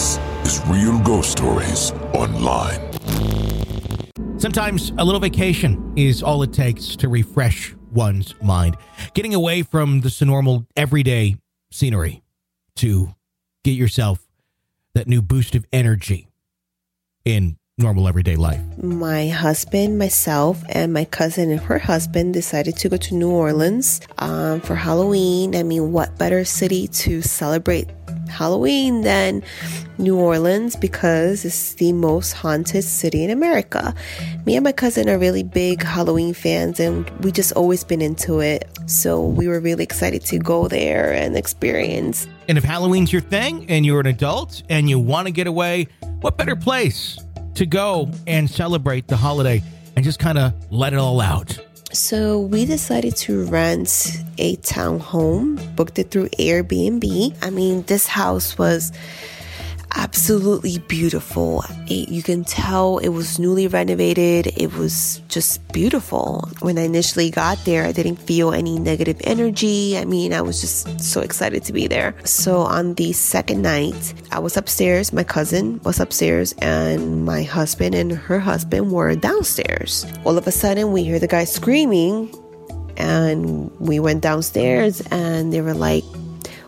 This is Real Ghost Stories Online. Sometimes a little vacation is all it takes to refresh one's mind. Getting away from the normal everyday scenery to get yourself that new boost of energy in normal everyday life. My husband, myself, and my cousin and her husband decided to go to New Orleans um, for Halloween. I mean, what better city to celebrate Halloween than New Orleans because it's the most haunted city in America. Me and my cousin are really big Halloween fans and we just always been into it. So we were really excited to go there and experience. And if Halloween's your thing and you're an adult and you want to get away, what better place to go and celebrate the holiday and just kind of let it all out? So we decided to rent a townhome, booked it through Airbnb. I mean, this house was absolutely beautiful. You can tell it was newly renovated. It was just beautiful. When I initially got there, I didn't feel any negative energy. I mean, I was just so excited to be there. So on the second night, I was upstairs. My cousin was upstairs, and my husband and her husband were downstairs. All of a sudden, we hear the guy screaming. And we went downstairs and they were like,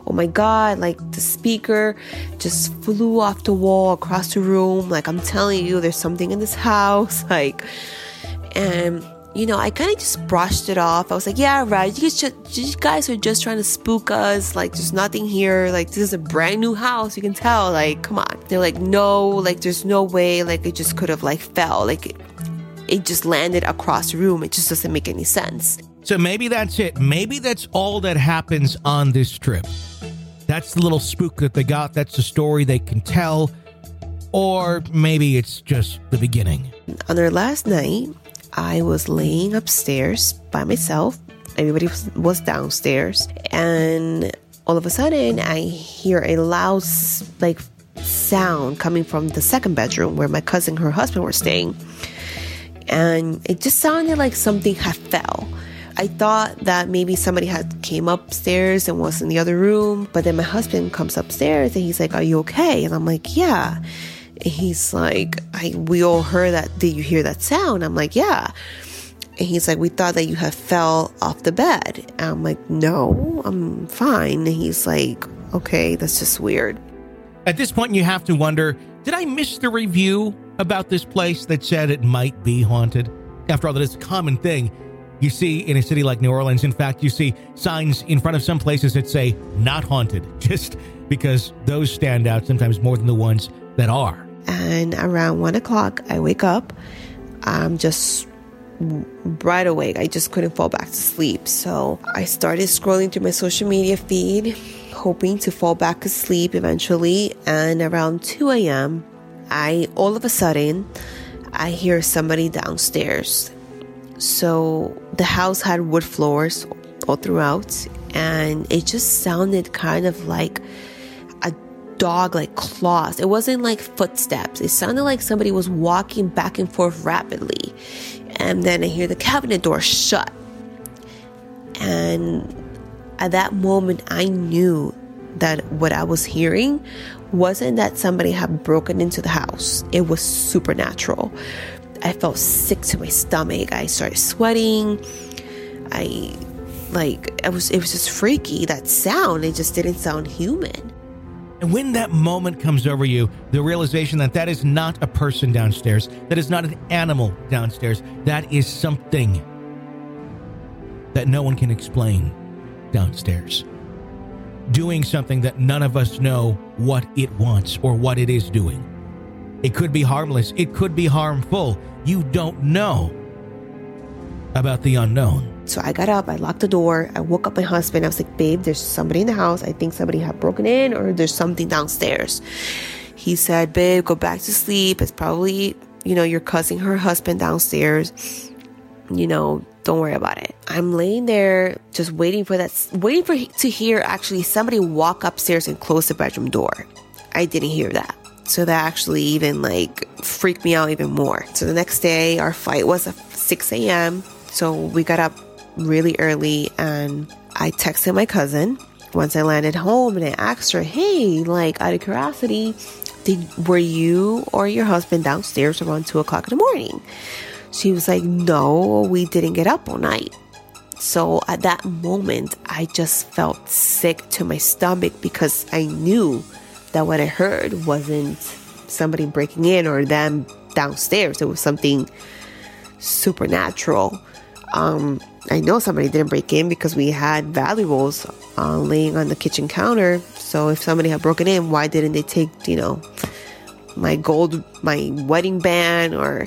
oh my god like the speaker just flew off the wall across the room like i'm telling you there's something in this house like and you know, I kind of just brushed it off. I was like, yeah, right. You guys, just, you guys are just trying to spook us. Like, there's nothing here. Like, this is a brand new house. You can tell. Like, come on. They're like, no, like, there's no way. Like, it just could have, like, fell. Like, it, it just landed across the room. It just doesn't make any sense. So maybe that's it. Maybe that's all that happens on this trip. That's the little spook that they got. That's the story they can tell. Or maybe it's just the beginning. On our last night, I was laying upstairs by myself. Everybody was downstairs. And all of a sudden, I hear a loud, like, sound coming from the second bedroom where my cousin and her husband were staying. And it just sounded like something had fell. I thought that maybe somebody had came upstairs and was in the other room, but then my husband comes upstairs and he's like, "Are you okay?" And I'm like, "Yeah." And he's like, "I we all heard that. Did you hear that sound?" I'm like, "Yeah." And he's like, "We thought that you had fell off the bed." And I'm like, "No, I'm fine." And he's like, "Okay, that's just weird." At this point, you have to wonder, did I miss the review about this place that said it might be haunted? After all, that is a common thing you see in a city like New Orleans. In fact, you see signs in front of some places that say not haunted, just because those stand out sometimes more than the ones that are. And around one o'clock, I wake up. I'm just right awake. I just couldn't fall back to sleep. So I started scrolling through my social media feed, hoping to fall back asleep eventually. And around 2 a.m., I all of a sudden I hear somebody downstairs so the house had wood floors all throughout, and it just sounded kind of like a dog like claws. It wasn't like footsteps. It sounded like somebody was walking back and forth rapidly. And then I hear the cabinet door shut. And at that moment, I knew that what I was hearing wasn't that somebody had broken into the house, it was supernatural. I felt sick to my stomach. I started sweating. I like it was it was just freaky that sound. It just didn't sound human. And when that moment comes over you, the realization that that is not a person downstairs, that is not an animal downstairs, that is something that no one can explain downstairs. Doing something that none of us know what it wants or what it is doing. It could be harmless, it could be harmful. You don't know about the unknown. So I got up, I locked the door, I woke up my husband. I was like, babe, there's somebody in the house. I think somebody had broken in or there's something downstairs. He said, babe, go back to sleep. It's probably, you know, you're cussing her husband downstairs. You know, don't worry about it. I'm laying there just waiting for that, waiting for to hear actually somebody walk upstairs and close the bedroom door. I didn't hear that. So that actually even like freaked me out even more. So the next day, our flight was at 6 a.m. So we got up really early and I texted my cousin once I landed home and I asked her, hey, like out of curiosity, did, were you or your husband downstairs around two o'clock in the morning? She was like, No, we didn't get up all night. So at that moment, I just felt sick to my stomach because I knew that what I heard wasn't somebody breaking in or them downstairs. It was something supernatural. Um, I know somebody didn't break in because we had valuables uh, laying on the kitchen counter. So if somebody had broken in, why didn't they take, you know, my gold, my wedding band or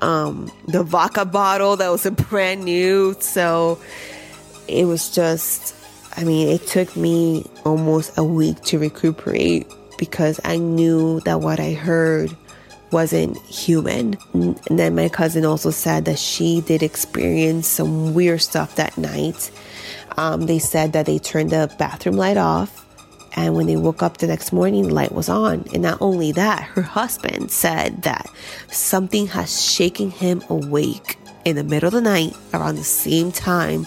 um, the vodka bottle that was a brand new? So it was just, I mean, it took me almost a week to recuperate because I knew that what I heard wasn't human. And then my cousin also said that she did experience some weird stuff that night. Um, they said that they turned the bathroom light off. And when they woke up the next morning, the light was on. And not only that, her husband said that something has shaken him awake in the middle of the night around the same time